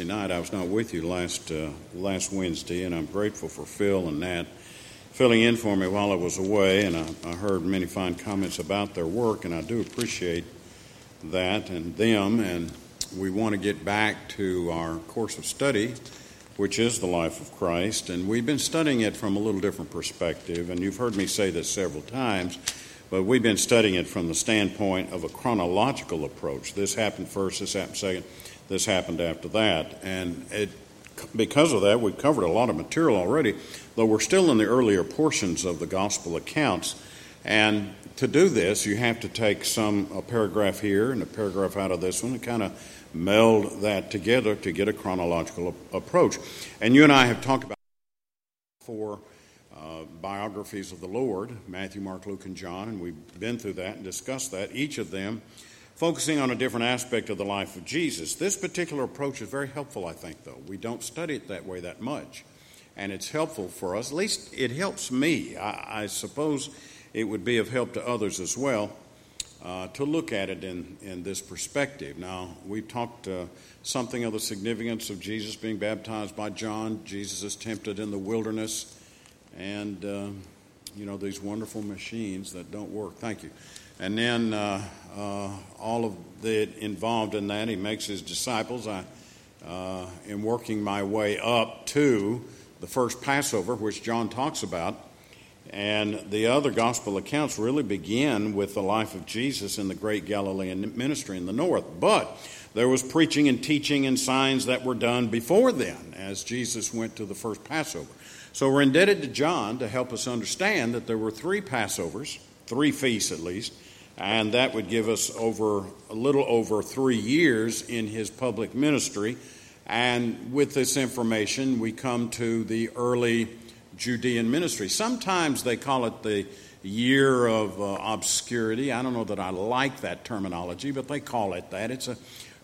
Tonight, I was not with you last uh, last Wednesday, and I'm grateful for Phil and Nat filling in for me while I was away. And I, I heard many fine comments about their work, and I do appreciate that and them. And we want to get back to our course of study, which is the life of Christ. And we've been studying it from a little different perspective. And you've heard me say this several times, but we've been studying it from the standpoint of a chronological approach. This happened first, this happened second this happened after that. And it, because of that, we've covered a lot of material already, though we're still in the earlier portions of the gospel accounts. And to do this, you have to take some a paragraph here and a paragraph out of this one and kind of meld that together to get a chronological approach. And you and I have talked about four uh, biographies of the Lord Matthew, Mark, Luke, and John, and we've been through that and discussed that. Each of them focusing on a different aspect of the life of Jesus. This particular approach is very helpful, I think, though. We don't study it that way that much. And it's helpful for us. At least it helps me. I, I suppose it would be of help to others as well uh, to look at it in, in this perspective. Now, we've talked uh, something of the significance of Jesus being baptized by John. Jesus is tempted in the wilderness. And, uh, you know, these wonderful machines that don't work. Thank you. And then uh, uh, all of the involved in that, he makes his disciples. I uh, am working my way up to the first Passover, which John talks about. And the other gospel accounts really begin with the life of Jesus in the great Galilean ministry in the north. But there was preaching and teaching and signs that were done before then as Jesus went to the first Passover. So we're indebted to John to help us understand that there were three Passovers, three feasts at least, and that would give us over a little over three years in his public ministry. And with this information, we come to the early Judean ministry. Sometimes they call it the year of uh, obscurity. I don't know that I like that terminology, but they call it that. It's an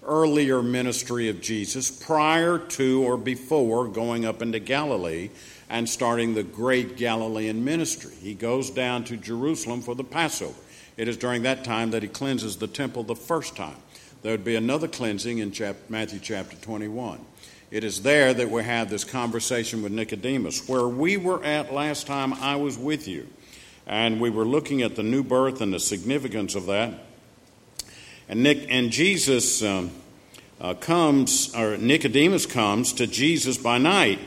earlier ministry of Jesus prior to or before going up into Galilee and starting the great Galilean ministry. He goes down to Jerusalem for the Passover. It is during that time that he cleanses the temple the first time. There would be another cleansing in Matthew chapter 21. It is there that we have this conversation with Nicodemus. Where we were at last time I was with you, and we were looking at the new birth and the significance of that. And, Nick, and Jesus um, uh, comes, or Nicodemus comes to Jesus by night,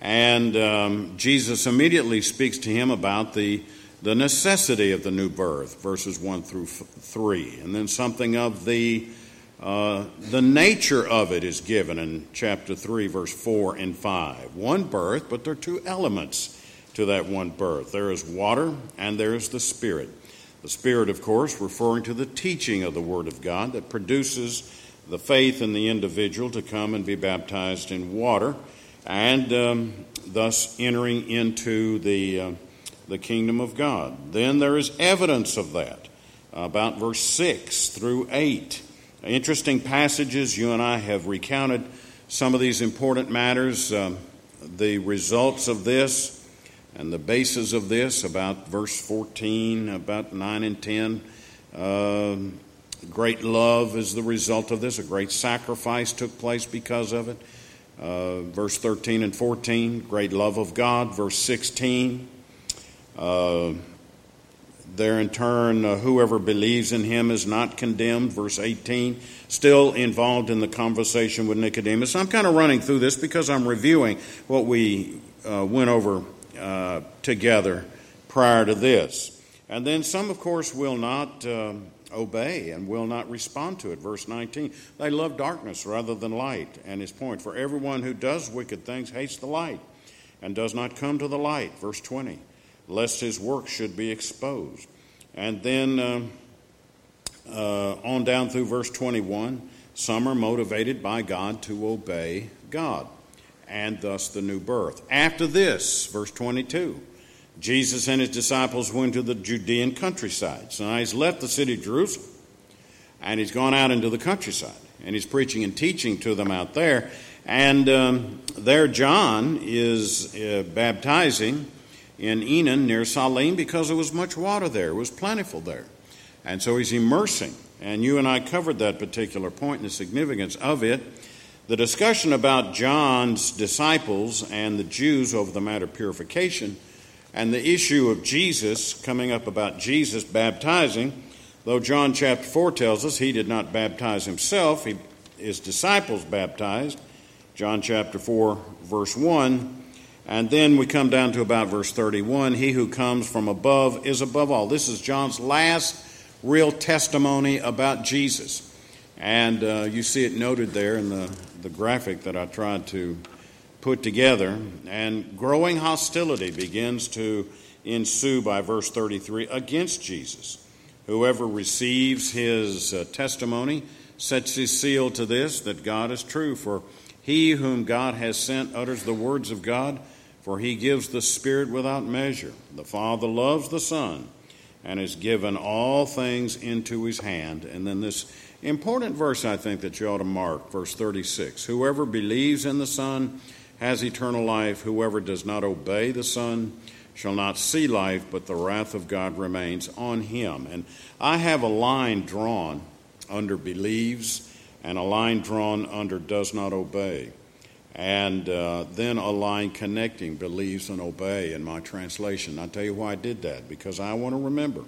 and um, Jesus immediately speaks to him about the the necessity of the new birth, verses 1 through 3. And then something of the, uh, the nature of it is given in chapter 3, verse 4 and 5. One birth, but there are two elements to that one birth there is water and there is the Spirit. The Spirit, of course, referring to the teaching of the Word of God that produces the faith in the individual to come and be baptized in water, and um, thus entering into the. Uh, the kingdom of God. Then there is evidence of that, about verse 6 through 8. Interesting passages. You and I have recounted some of these important matters, um, the results of this, and the basis of this, about verse 14, about 9 and 10. Uh, great love is the result of this. A great sacrifice took place because of it. Uh, verse 13 and 14, great love of God. Verse 16, uh, there, in turn, uh, whoever believes in him is not condemned. Verse 18, still involved in the conversation with Nicodemus. I'm kind of running through this because I'm reviewing what we uh, went over uh, together prior to this. And then some, of course, will not uh, obey and will not respond to it. Verse 19, they love darkness rather than light. And his point, for everyone who does wicked things hates the light and does not come to the light. Verse 20 lest his work should be exposed. And then uh, uh, on down through verse 21, some are motivated by God to obey God, and thus the new birth. After this, verse 22, Jesus and his disciples went to the Judean countryside. So now he's left the city of Jerusalem, and he's gone out into the countryside, and he's preaching and teaching to them out there. And um, there, John is uh, baptizing in Enon near Salim because there was much water there. It was plentiful there. And so he's immersing. And you and I covered that particular point and the significance of it. The discussion about John's disciples and the Jews over the matter of purification and the issue of Jesus coming up about Jesus baptizing, though John chapter 4 tells us he did not baptize himself, he, his disciples baptized. John chapter 4, verse 1. And then we come down to about verse 31 He who comes from above is above all. This is John's last real testimony about Jesus. And uh, you see it noted there in the, the graphic that I tried to put together. And growing hostility begins to ensue by verse 33 against Jesus. Whoever receives his uh, testimony sets his seal to this that God is true. For he whom God has sent utters the words of God for he gives the Spirit without measure. The Father loves the Son and has given all things into his hand. And then this important verse, I think, that you ought to mark, verse 36 Whoever believes in the Son has eternal life. Whoever does not obey the Son shall not see life, but the wrath of God remains on him. And I have a line drawn under believes and a line drawn under does not obey and uh, then a line connecting believes and obey in my translation. I'll tell you why I did that because I want to remember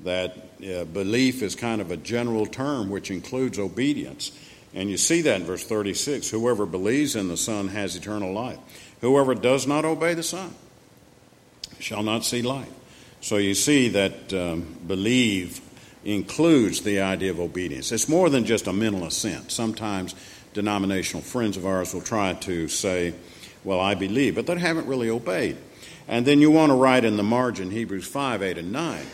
that uh, belief is kind of a general term which includes obedience. And you see that in verse 36 whoever believes in the Son has eternal life. Whoever does not obey the Son shall not see life. So you see that um, believe includes the idea of obedience. It's more than just a mental assent. Sometimes denominational friends of ours will try to say, Well, I believe, but they haven't really obeyed. And then you want to write in the margin Hebrews 5, 8, and 9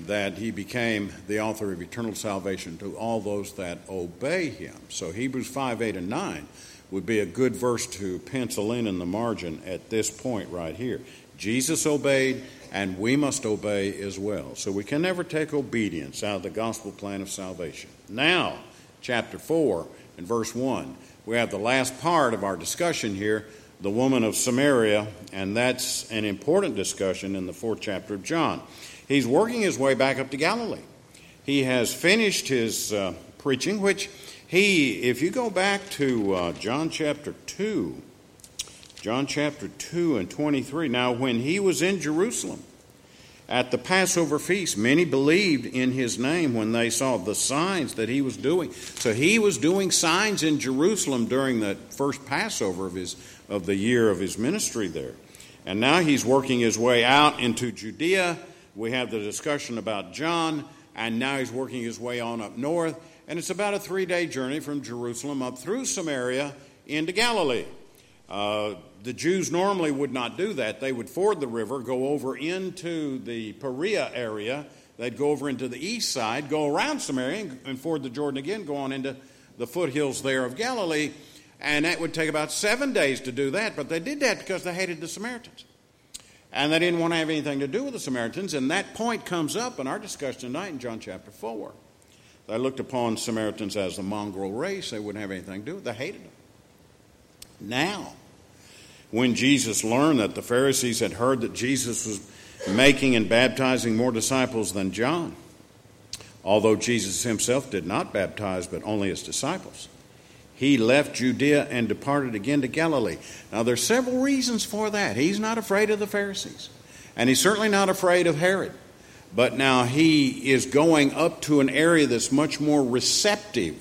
that he became the author of eternal salvation to all those that obey him. So Hebrews 5, 8, and 9 would be a good verse to pencil in in the margin at this point right here. Jesus obeyed, and we must obey as well. So we can never take obedience out of the gospel plan of salvation. Now, chapter 4, in verse 1. We have the last part of our discussion here, the woman of Samaria, and that's an important discussion in the fourth chapter of John. He's working his way back up to Galilee. He has finished his uh, preaching, which he, if you go back to uh, John chapter 2, John chapter 2 and 23, now when he was in Jerusalem, at the Passover feast, many believed in his name when they saw the signs that he was doing. So he was doing signs in Jerusalem during the first Passover of his of the year of his ministry there. And now he's working his way out into Judea. We have the discussion about John, and now he's working his way on up north. And it's about a three day journey from Jerusalem up through Samaria into Galilee. Uh, the Jews normally would not do that. They would ford the river, go over into the Perea area. They'd go over into the east side, go around Samaria, and ford the Jordan again, go on into the foothills there of Galilee. And that would take about seven days to do that. But they did that because they hated the Samaritans. And they didn't want to have anything to do with the Samaritans. And that point comes up in our discussion tonight in John chapter 4. They looked upon Samaritans as the mongrel race. They wouldn't have anything to do with it. They hated them. Now, when Jesus learned that the Pharisees had heard that Jesus was making and baptizing more disciples than John, although Jesus himself did not baptize but only his disciples, he left Judea and departed again to Galilee. Now, there's several reasons for that. He's not afraid of the Pharisees, and he's certainly not afraid of Herod. But now he is going up to an area that's much more receptive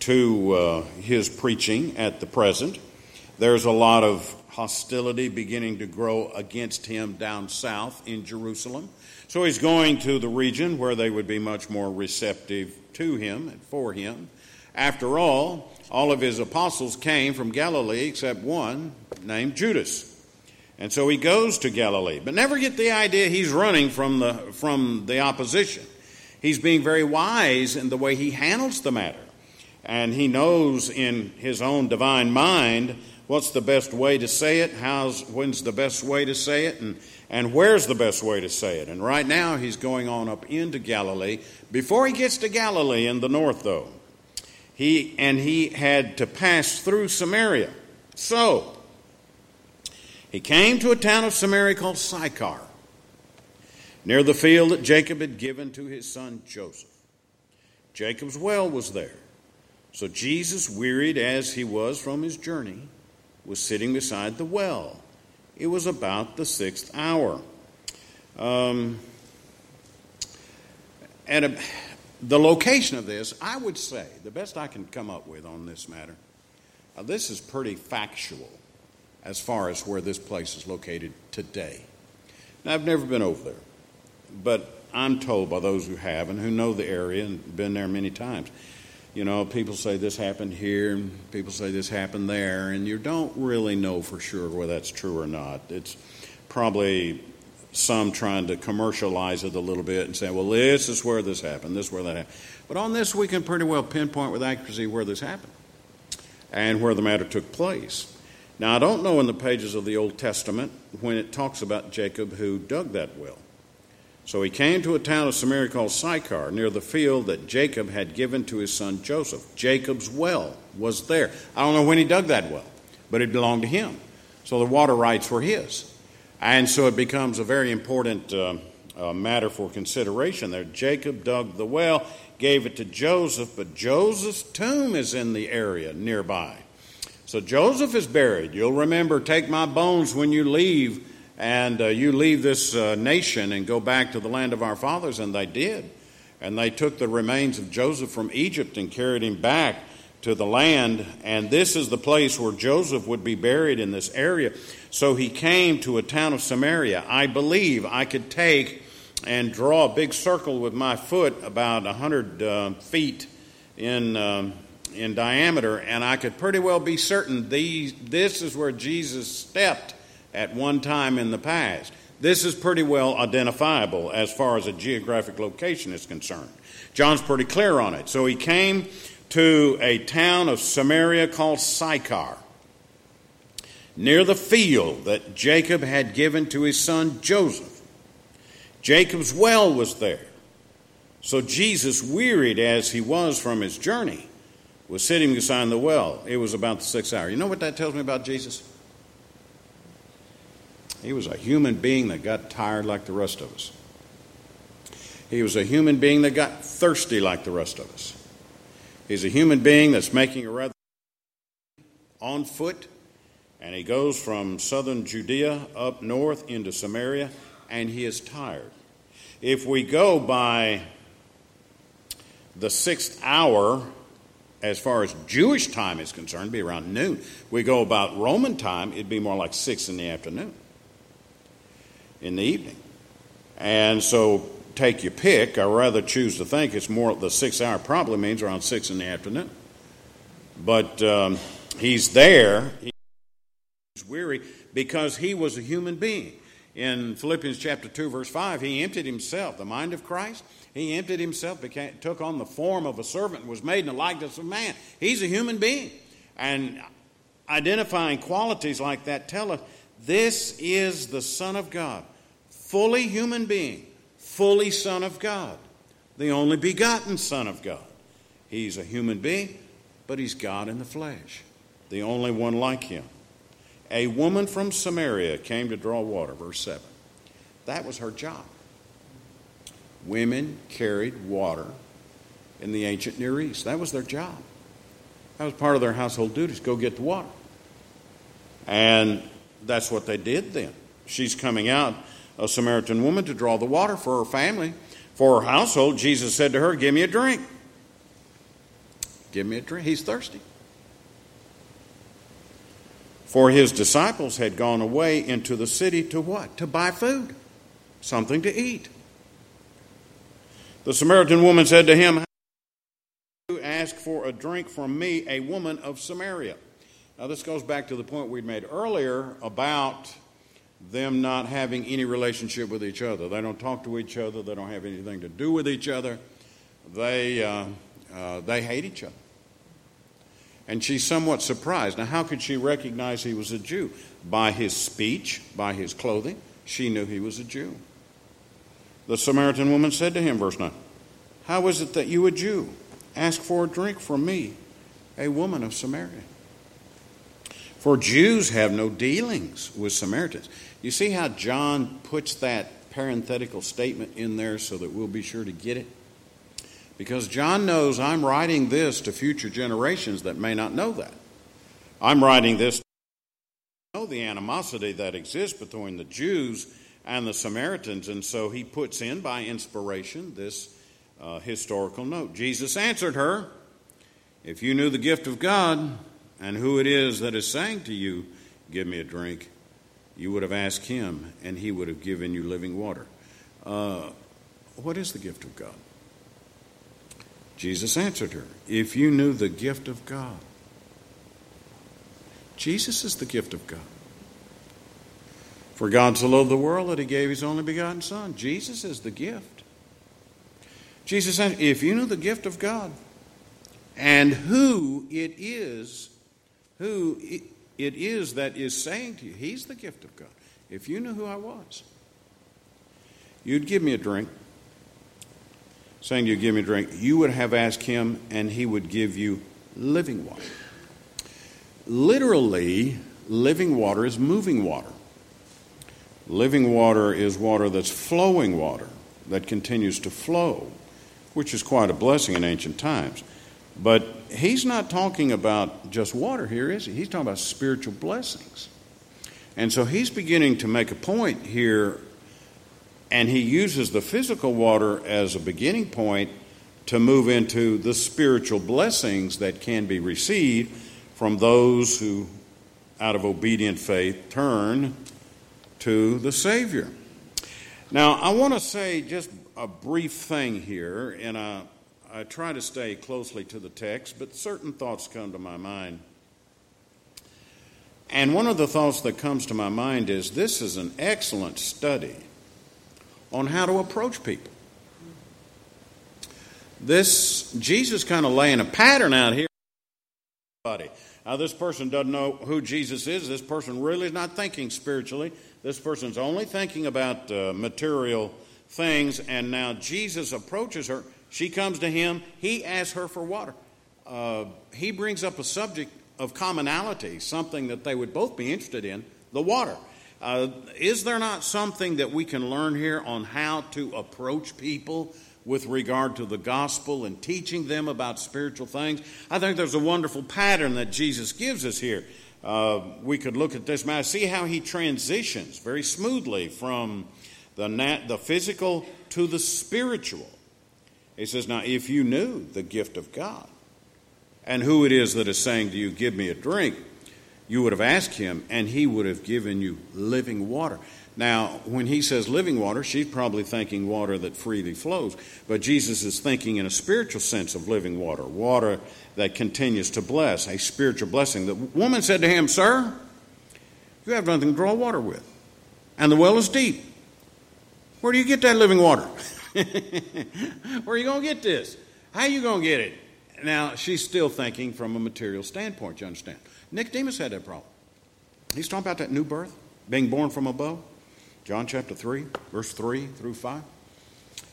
to uh, his preaching at the present. There's a lot of hostility beginning to grow against him down south in Jerusalem. So he's going to the region where they would be much more receptive to him and for him. After all, all of his apostles came from Galilee except one named Judas. And so he goes to Galilee. But never get the idea he's running from the, from the opposition. He's being very wise in the way he handles the matter. And he knows in his own divine mind what's the best way to say it, how's when's the best way to say it, and, and where's the best way to say it. And right now he's going on up into Galilee. Before he gets to Galilee in the north, though, he and he had to pass through Samaria. So he came to a town of Samaria called Sychar, near the field that Jacob had given to his son Joseph. Jacob's well was there. So Jesus, wearied as he was from his journey, was sitting beside the well. It was about the sixth hour. Um, and a, the location of this, I would say, the best I can come up with on this matter, uh, this is pretty factual as far as where this place is located today. Now, I've never been over there, but I'm told by those who have and who know the area and been there many times. You know, people say this happened here, and people say this happened there, and you don't really know for sure whether that's true or not. It's probably some trying to commercialize it a little bit and say, well, this is where this happened, this is where that happened. But on this, we can pretty well pinpoint with accuracy where this happened and where the matter took place. Now, I don't know in the pages of the Old Testament when it talks about Jacob who dug that well. So he came to a town of Samaria called Sychar, near the field that Jacob had given to his son Joseph. Jacob's well was there. I don't know when he dug that well, but it belonged to him. So the water rights were his. And so it becomes a very important uh, uh, matter for consideration there. Jacob dug the well, gave it to Joseph, but Joseph's tomb is in the area nearby. So Joseph is buried. You'll remember, take my bones when you leave, and uh, you leave this uh, nation and go back to the land of our fathers. And they did. And they took the remains of Joseph from Egypt and carried him back to the land. And this is the place where Joseph would be buried in this area. So he came to a town of Samaria. I believe I could take and draw a big circle with my foot about 100 uh, feet in, um, in diameter, and I could pretty well be certain these, this is where Jesus stepped at one time in the past. This is pretty well identifiable as far as a geographic location is concerned. John's pretty clear on it. So he came to a town of Samaria called Sychar near the field that Jacob had given to his son Joseph. Jacob's well was there. So Jesus, wearied as he was from his journey, was sitting beside the well. It was about the sixth hour. You know what that tells me about Jesus? He was a human being that got tired like the rest of us. He was a human being that got thirsty like the rest of us. He's a human being that's making a rather on foot and he goes from southern Judea up north into Samaria, and he is tired. If we go by the sixth hour, as far as Jewish time is concerned, be around noon. We go about Roman time, it'd be more like six in the afternoon, in the evening. And so take your pick. I rather choose to think it's more, the six hour probably means around six in the afternoon. But um, he's there He's weary because he was a human being. In Philippians chapter 2, verse 5, he emptied himself, the mind of Christ. He emptied himself, became, took on the form of a servant, was made in the likeness of man. He's a human being. And identifying qualities like that tell us this is the Son of God, fully human being, fully Son of God, the only begotten Son of God. He's a human being, but he's God in the flesh, the only one like him. A woman from Samaria came to draw water, verse 7. That was her job. Women carried water in the ancient Near East. That was their job. That was part of their household duties go get the water. And that's what they did then. She's coming out, a Samaritan woman, to draw the water for her family, for her household. Jesus said to her, Give me a drink. Give me a drink. He's thirsty for his disciples had gone away into the city to what? To buy food, something to eat. The Samaritan woman said to him, You ask for a drink from me, a woman of Samaria. Now, this goes back to the point we made earlier about them not having any relationship with each other. They don't talk to each other, they don't have anything to do with each other, they, uh, uh, they hate each other and she's somewhat surprised. Now, how could she recognize he was a Jew? By his speech, by his clothing, she knew he was a Jew. The Samaritan woman said to him, verse 9, How is it that you, a Jew, ask for a drink from me, a woman of Samaria? For Jews have no dealings with Samaritans. You see how John puts that parenthetical statement in there so that we'll be sure to get it? Because John knows I'm writing this to future generations that may not know that. I'm writing this to know the animosity that exists between the Jews and the Samaritans, and so he puts in by inspiration this uh, historical note. Jesus answered her, If you knew the gift of God and who it is that is saying to you, Give me a drink, you would have asked him, and he would have given you living water. Uh, what is the gift of God? Jesus answered her, If you knew the gift of God. Jesus is the gift of God. For God so loved the world that he gave his only begotten Son. Jesus is the gift. Jesus said, If you knew the gift of God and who it is, who it is that is saying to you, He's the gift of God. If you knew who I was, you'd give me a drink saying to you, Give me a drink, you would have asked him, and he would give you living water. Literally, living water is moving water. Living water is water that's flowing water, that continues to flow, which is quite a blessing in ancient times. But he's not talking about just water here, is he? He's talking about spiritual blessings. And so he's beginning to make a point here and he uses the physical water as a beginning point to move into the spiritual blessings that can be received from those who, out of obedient faith, turn to the Savior. Now, I want to say just a brief thing here, in I, I try to stay closely to the text, but certain thoughts come to my mind. And one of the thoughts that comes to my mind is this is an excellent study on how to approach people. This Jesus kind of laying a pattern out here. Now, this person doesn't know who Jesus is. This person really is not thinking spiritually. This person's only thinking about uh, material things. And now Jesus approaches her. She comes to him. He asks her for water. Uh, he brings up a subject of commonality, something that they would both be interested in the water. Uh, is there not something that we can learn here on how to approach people with regard to the gospel and teaching them about spiritual things? I think there's a wonderful pattern that Jesus gives us here. Uh, we could look at this matter, see how he transitions very smoothly from the, nat- the physical to the spiritual. He says, Now, if you knew the gift of God and who it is that is saying to you, Give me a drink, you would have asked him, and he would have given you living water. Now, when he says living water, she's probably thinking water that freely flows. But Jesus is thinking in a spiritual sense of living water, water that continues to bless, a spiritual blessing. The woman said to him, Sir, you have nothing to draw water with, and the well is deep. Where do you get that living water? Where are you going to get this? How are you going to get it? Now, she's still thinking from a material standpoint, you understand? Nicodemus had that problem. He's talking about that new birth, being born from above. John chapter 3, verse 3 through 5.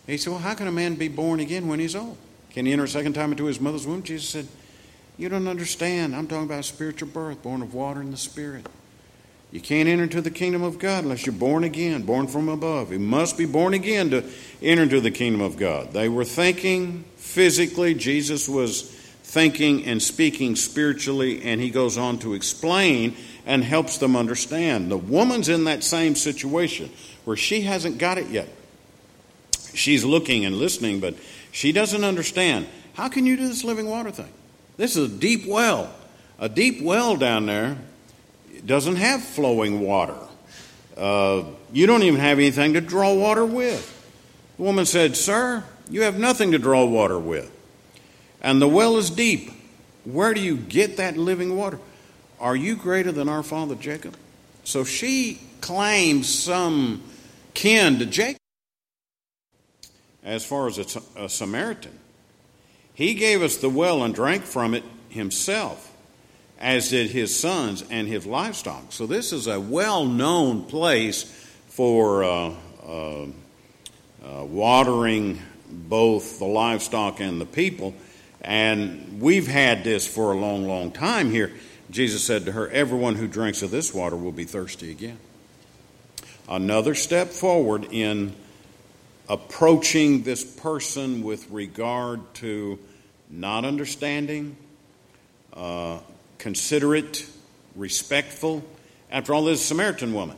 He said, Well, how can a man be born again when he's old? Can he enter a second time into his mother's womb? Jesus said, You don't understand. I'm talking about spiritual birth, born of water and the Spirit. You can't enter into the kingdom of God unless you're born again, born from above. You must be born again to enter into the kingdom of God. They were thinking physically. Jesus was thinking and speaking spiritually, and he goes on to explain and helps them understand. The woman's in that same situation where she hasn't got it yet. She's looking and listening, but she doesn't understand. How can you do this living water thing? This is a deep well. A deep well down there doesn't have flowing water. Uh, you don't even have anything to draw water with. The woman said, Sir, you have nothing to draw water with and the well is deep. Where do you get that living water? Are you greater than our father Jacob? So she claims some kin to Jacob as far as a, a Samaritan. He gave us the well and drank from it himself, as did his sons and his livestock. So this is a well known place for uh, uh, uh, watering both the livestock and the people. And we've had this for a long, long time here. Jesus said to her, Everyone who drinks of this water will be thirsty again. Another step forward in approaching this person with regard to not understanding, uh, considerate, respectful. After all, this Samaritan woman.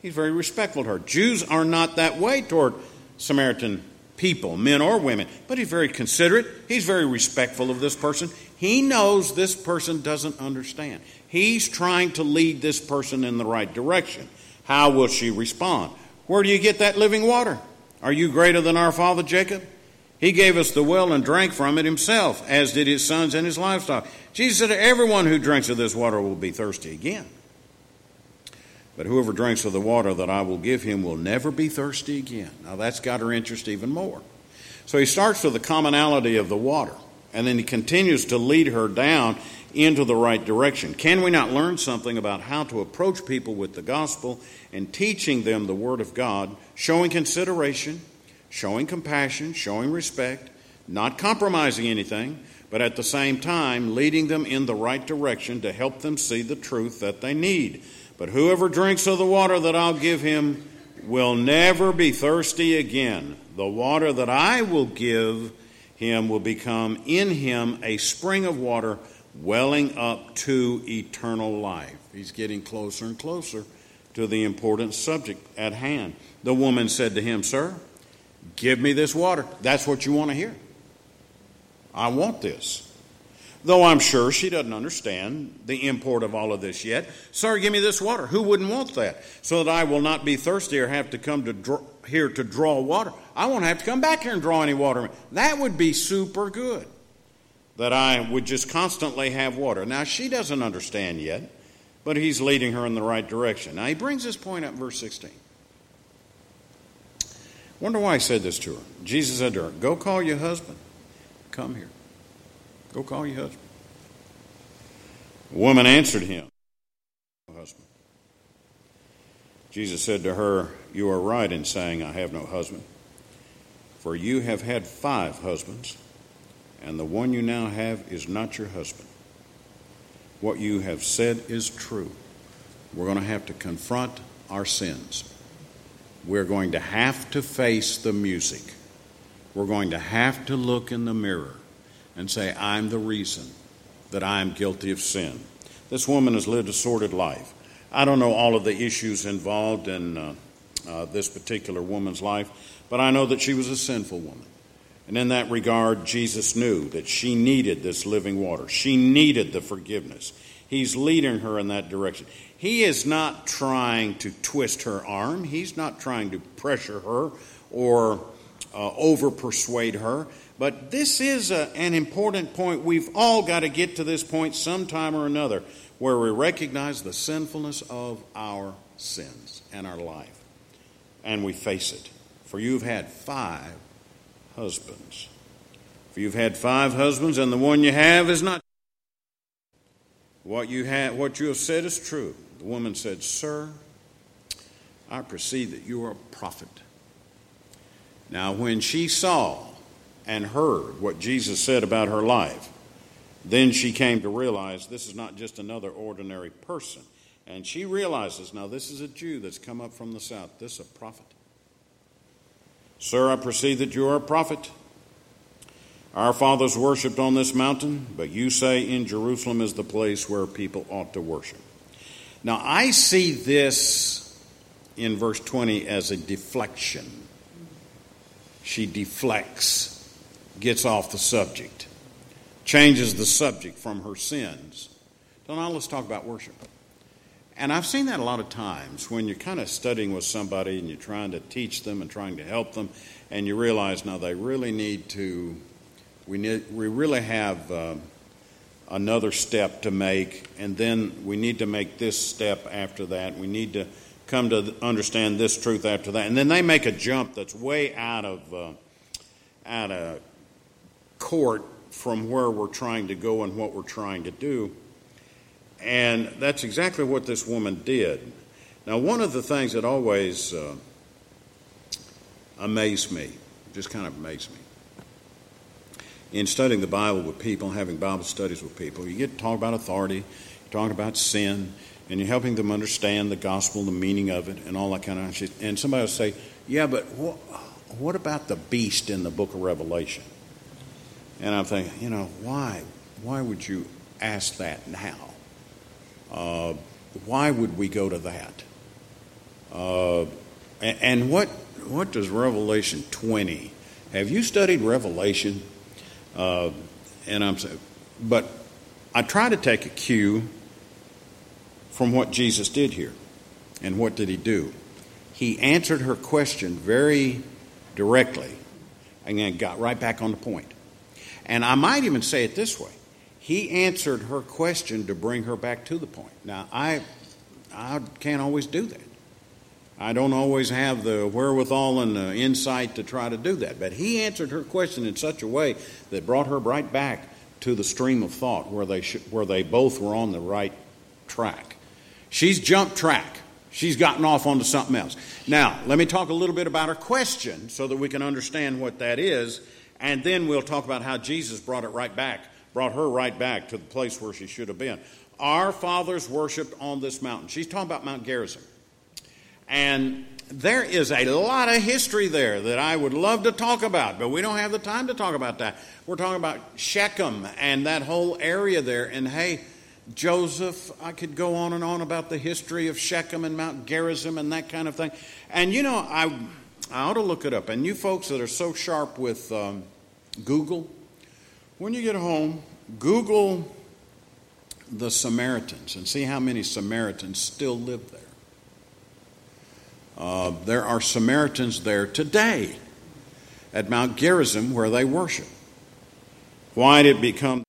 He's very respectful to her. Jews are not that way toward Samaritan people, men or women, but he's very considerate. He's very respectful of this person. He knows this person doesn't understand. He's trying to lead this person in the right direction. How will she respond? Where do you get that living water? Are you greater than our father Jacob? He gave us the well and drank from it himself, as did his sons and his livestock. Jesus said, Everyone who drinks of this water will be thirsty again. But whoever drinks of the water that I will give him will never be thirsty again. Now that's got her interest even more. So he starts with the commonality of the water, and then he continues to lead her down into the right direction. Can we not learn something about how to approach people with the gospel and teaching them the Word of God, showing consideration, showing compassion, showing respect, not compromising anything, but at the same time leading them in the right direction to help them see the truth that they need? But whoever drinks of the water that I'll give him will never be thirsty again. The water that I will give him will become in him a spring of water welling up to eternal life. He's getting closer and closer to the important subject at hand. The woman said to him, Sir, give me this water. That's what you want to hear. I want this though I'm sure she doesn't understand the import of all of this yet. Sir, give me this water. Who wouldn't want that? So that I will not be thirsty or have to come to here to draw water. I won't have to come back here and draw any water. That would be super good. That I would just constantly have water. Now, she doesn't understand yet, but he's leading her in the right direction. Now, he brings this point up in verse 16. Wonder why he said this to her. Jesus said to her, Go call your husband. Come here. Go call your husband. The woman answered him, husband. Jesus said to her, You are right in saying, I have no husband. For you have had five husbands, and the one you now have is not your husband. What you have said is true. We're going to have to confront our sins. We're going to have to face the music. We're going to have to look in the mirror and say, I'm the reason that I am guilty of sin. This woman has lived a sordid life. I don't know all of the issues involved in uh, uh, this particular woman's life, but I know that she was a sinful woman. And in that regard, Jesus knew that she needed this living water. She needed the forgiveness. He's leading her in that direction. He is not trying to twist her arm, he's not trying to pressure her or uh, over persuade her. But this is a, an important point. We've all got to get to this point sometime or another where we recognize the sinfulness of our sins and our life. And we face it. For you've had five husbands. For you've had five husbands, and the one you have is not. What you, have, what you have said is true. The woman said, Sir, I perceive that you are a prophet. Now, when she saw and heard what Jesus said about her life, then she came to realize this is not just another ordinary person. And she realizes now this is a Jew that's come up from the south. This is a prophet. Sir, I perceive that you are a prophet. Our fathers worshipped on this mountain, but you say in Jerusalem is the place where people ought to worship. Now, I see this in verse 20 as a deflection. She deflects gets off the subject, changes the subject from her sins. So now let's talk about worship. And I've seen that a lot of times when you're kind of studying with somebody and you're trying to teach them and trying to help them, and you realize now they really need to, we, need, we really have uh, another step to make, and then we need to make this step after that. We need to come to understand this truth after that. And then they make a jump that's way out of, uh, out of court from where we're trying to go and what we're trying to do. And that's exactly what this woman did. Now, one of the things that always uh, amazed me, just kind of amazed me, in studying the Bible with people, having Bible studies with people, you get to talk about authority, you're talking about sin, and you're helping them understand the gospel, the meaning of it, and all that kind of shit. And somebody will say, Yeah, but what about the beast in the book of Revelation? And I'm thinking, you know, why? Why would you ask that now? Uh, why would we go to that? Uh, and, and what what does Revelation 20? Have you studied Revelation? Uh, and I'm but I try to take a cue from what Jesus did here. And what did he do? He answered her question very directly and then got right back on the point. And I might even say it this way He answered her question to bring her back to the point. Now, I, I can't always do that. I don't always have the wherewithal and the insight to try to do that. But he answered her question in such a way that brought her right back to the stream of thought where they, sh- where they both were on the right track. She's jumped track. She's gotten off onto something else. Now, let me talk a little bit about her question so that we can understand what that is, and then we'll talk about how Jesus brought it right back, brought her right back to the place where she should have been. Our fathers worshiped on this mountain. She's talking about Mount Gerizim. And there is a lot of history there that I would love to talk about, but we don't have the time to talk about that. We're talking about Shechem and that whole area there. And hey, Joseph, I could go on and on about the history of Shechem and Mount Gerizim and that kind of thing. And you know, I, I ought to look it up. And you folks that are so sharp with um, Google, when you get home, Google the Samaritans and see how many Samaritans still live there. Uh, there are Samaritans there today at Mount Gerizim where they worship. Why did it become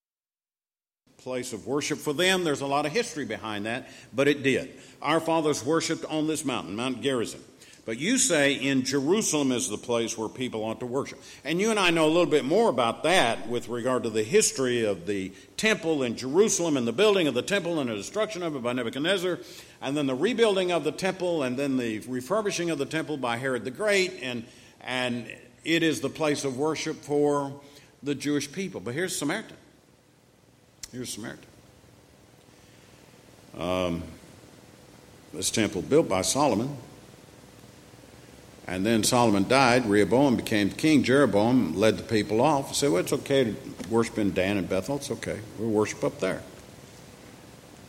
a place of worship for them? There's a lot of history behind that, but it did. Our fathers worshiped on this mountain, Mount Gerizim. But you say in Jerusalem is the place where people ought to worship. And you and I know a little bit more about that with regard to the history of the temple in Jerusalem and the building of the temple and the destruction of it by Nebuchadnezzar, and then the rebuilding of the temple and then the refurbishing of the temple by Herod the Great. And, and it is the place of worship for the Jewish people. But here's Samaritan. Here's Samaritan. Um, this temple built by Solomon and then Solomon died. Rehoboam became king. Jeroboam led the people off. He said, Well, it's okay to worship in Dan and Bethel. It's okay. We'll worship up there.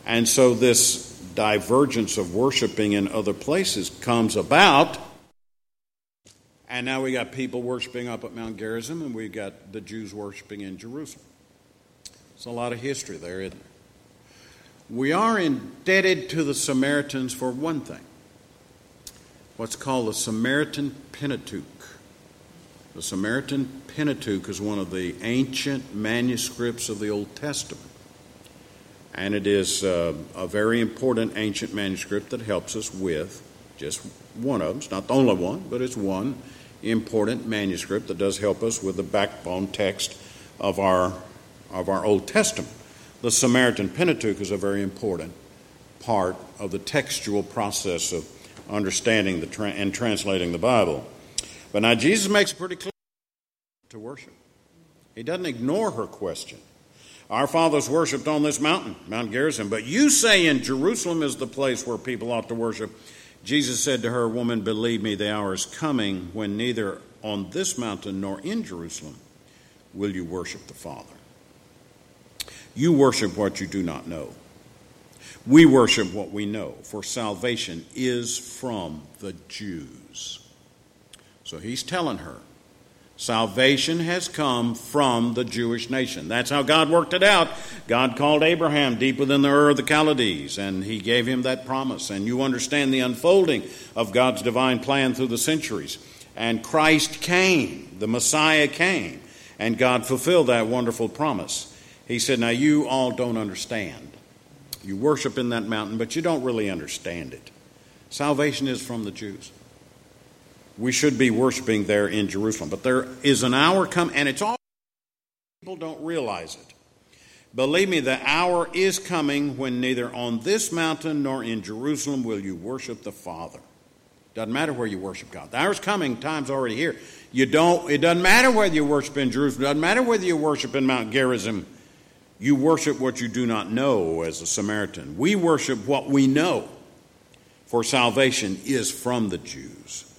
And so this divergence of worshiping in other places comes about. And now we got people worshiping up at Mount Gerizim, and we got the Jews worshiping in Jerusalem. It's a lot of history there, isn't there? We are indebted to the Samaritans for one thing what's called the Samaritan Pentateuch. The Samaritan Pentateuch is one of the ancient manuscripts of the Old Testament. And it is uh, a very important ancient manuscript that helps us with just one of them. It's not the only one, but it's one important manuscript that does help us with the backbone text of our, of our Old Testament. The Samaritan Pentateuch is a very important part of the textual process of understanding the tra- and translating the Bible. But now Jesus makes it pretty clear to worship. He doesn't ignore her question. Our fathers worshipped on this mountain, Mount Gerizim, but you say in Jerusalem is the place where people ought to worship. Jesus said to her, Woman, believe me, the hour is coming when neither on this mountain nor in Jerusalem will you worship the Father. You worship what you do not know. We worship what we know, for salvation is from the Jews. So he's telling her, salvation has come from the Jewish nation. That's how God worked it out. God called Abraham deep within the Ur of the Chaldees, and he gave him that promise. And you understand the unfolding of God's divine plan through the centuries. And Christ came, the Messiah came, and God fulfilled that wonderful promise. He said, Now you all don't understand. You worship in that mountain, but you don't really understand it. Salvation is from the Jews. We should be worshiping there in Jerusalem. But there is an hour come, and it's all people don't realize it. Believe me, the hour is coming when neither on this mountain nor in Jerusalem will you worship the Father. Doesn't matter where you worship God. The hour's coming, time's already here. You don't, it doesn't matter whether you worship in Jerusalem, it doesn't matter whether you worship in Mount Gerizim you worship what you do not know as a Samaritan. We worship what we know, for salvation is from the Jews.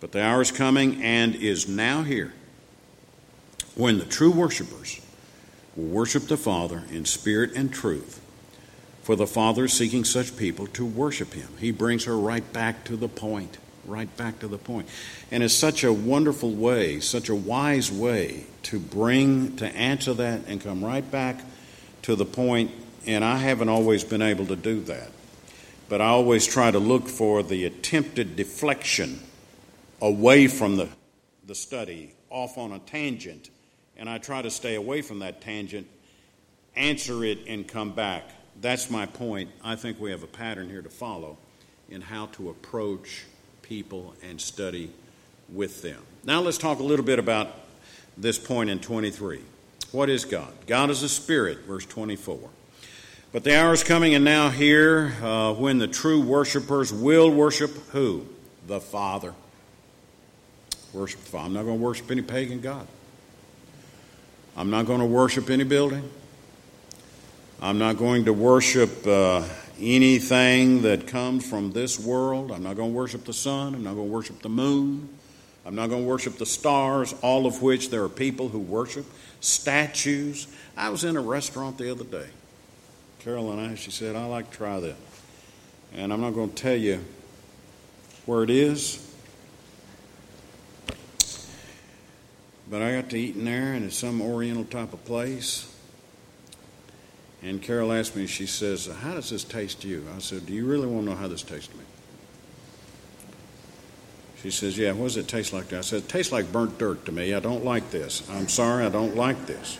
But the hour is coming and is now here when the true worshipers will worship the Father in spirit and truth. For the Father is seeking such people to worship Him. He brings her right back to the point, right back to the point. And it's such a wonderful way, such a wise way to bring, to answer that and come right back to the point. And I haven't always been able to do that. But I always try to look for the attempted deflection away from the, the study, off on a tangent and I try to stay away from that tangent, answer it, and come back. That's my point. I think we have a pattern here to follow in how to approach people and study with them. Now let's talk a little bit about this point in 23. What is God? God is a spirit, verse 24. But the hour is coming and now here uh, when the true worshipers will worship who? The Father. Worship the Father. I'm not going to worship any pagan God. I'm not going to worship any building. I'm not going to worship uh, anything that comes from this world. I'm not going to worship the sun. I'm not going to worship the moon. I'm not going to worship the stars, all of which there are people who worship. Statues. I was in a restaurant the other day. Carol and I, she said, I like to try that. And I'm not going to tell you where it is. But I got to eat in there, and it's some Oriental type of place. And Carol asked me, she says, How does this taste to you? I said, Do you really want to know how this tastes to me? She says, Yeah, what does it taste like? I said, It tastes like burnt dirt to me. I don't like this. I'm sorry, I don't like this.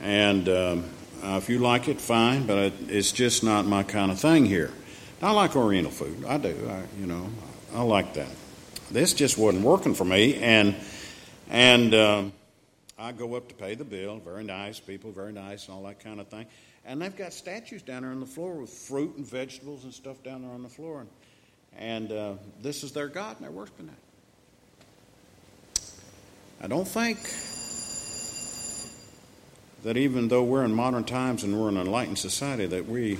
And um, uh, if you like it, fine, but it's just not my kind of thing here. I like Oriental food. I do. I, you know, I like that. This just wasn't working for me, and and um, I go up to pay the bill. Very nice people, very nice, and all that kind of thing. And they've got statues down there on the floor with fruit and vegetables and stuff down there on the floor. And, and uh, this is their God, and they're worshiping that. I don't think that even though we're in modern times and we're an enlightened society, that we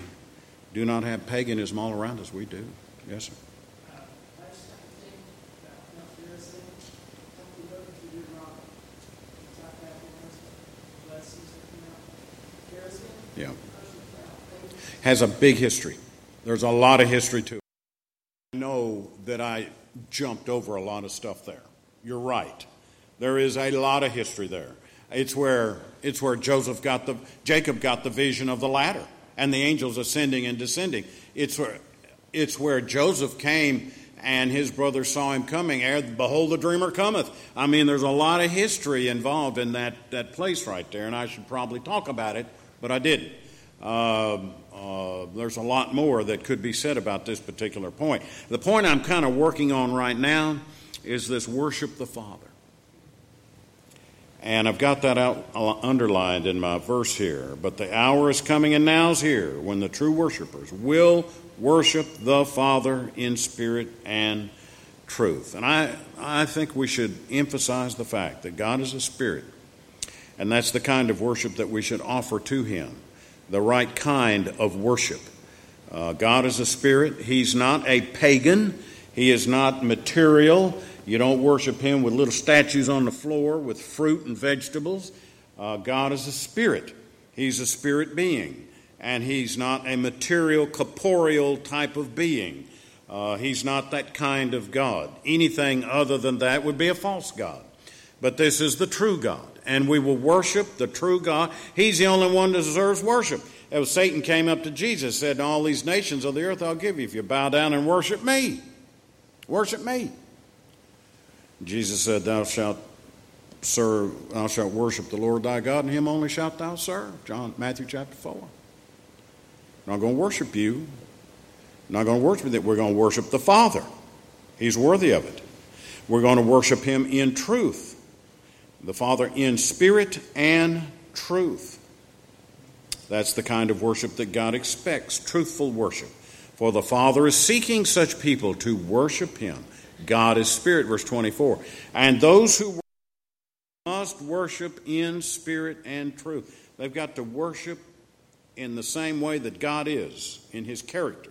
do not have paganism all around us. We do. Yes, sir. Yeah. Has a big history. There's a lot of history to it. I know that I jumped over a lot of stuff there. You're right. There is a lot of history there. It's where it's where Joseph got the Jacob got the vision of the ladder and the angels ascending and descending. It's where it's where Joseph came and his brothers saw him coming. Behold, the dreamer cometh. I mean, there's a lot of history involved in that, that place right there, and I should probably talk about it but I didn't. Uh, uh, there's a lot more that could be said about this particular point. The point I'm kind of working on right now is this worship the Father. And I've got that out uh, underlined in my verse here. But the hour is coming and now's here when the true worshipers will worship the Father in spirit and truth. And I, I think we should emphasize the fact that God is a spirit. And that's the kind of worship that we should offer to Him, the right kind of worship. Uh, God is a spirit. He's not a pagan. He is not material. You don't worship Him with little statues on the floor with fruit and vegetables. Uh, God is a spirit. He's a spirit being. And He's not a material, corporeal type of being. Uh, he's not that kind of God. Anything other than that would be a false God. But this is the true God and we will worship the true God. He's the only one that deserves worship. As Satan came up to Jesus, said, All these nations of the earth I'll give you if you bow down and worship me. Worship me. Jesus said, Thou shalt serve, thou shalt worship the Lord thy God, and him only shalt thou serve. John Matthew chapter 4. I'm not going to worship you. Not going to worship that. We're going to worship the Father. He's worthy of it. We're going to worship him in truth the Father in spirit and truth. That's the kind of worship that God expects truthful worship. For the Father is seeking such people to worship Him. God is spirit, verse 24. And those who worship must worship in spirit and truth. They've got to worship in the same way that God is in His character.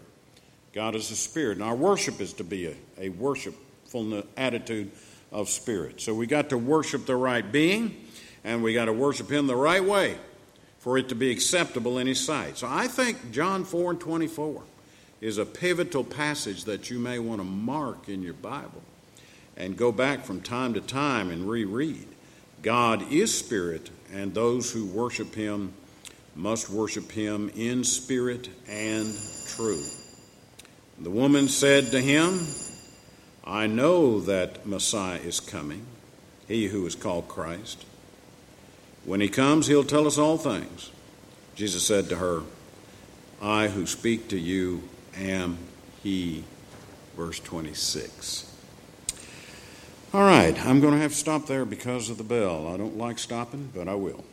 God is a spirit, and our worship is to be a, a worshipful attitude of spirit. So we got to worship the right being, and we got to worship Him the right way for it to be acceptable in His sight. So I think John 4 and 24 is a pivotal passage that you may want to mark in your Bible and go back from time to time and reread. God is spirit, and those who worship Him must worship Him in spirit and truth. The woman said to him, I know that Messiah is coming, he who is called Christ. When he comes, he'll tell us all things. Jesus said to her, I who speak to you am he. Verse 26. All right, I'm going to have to stop there because of the bell. I don't like stopping, but I will.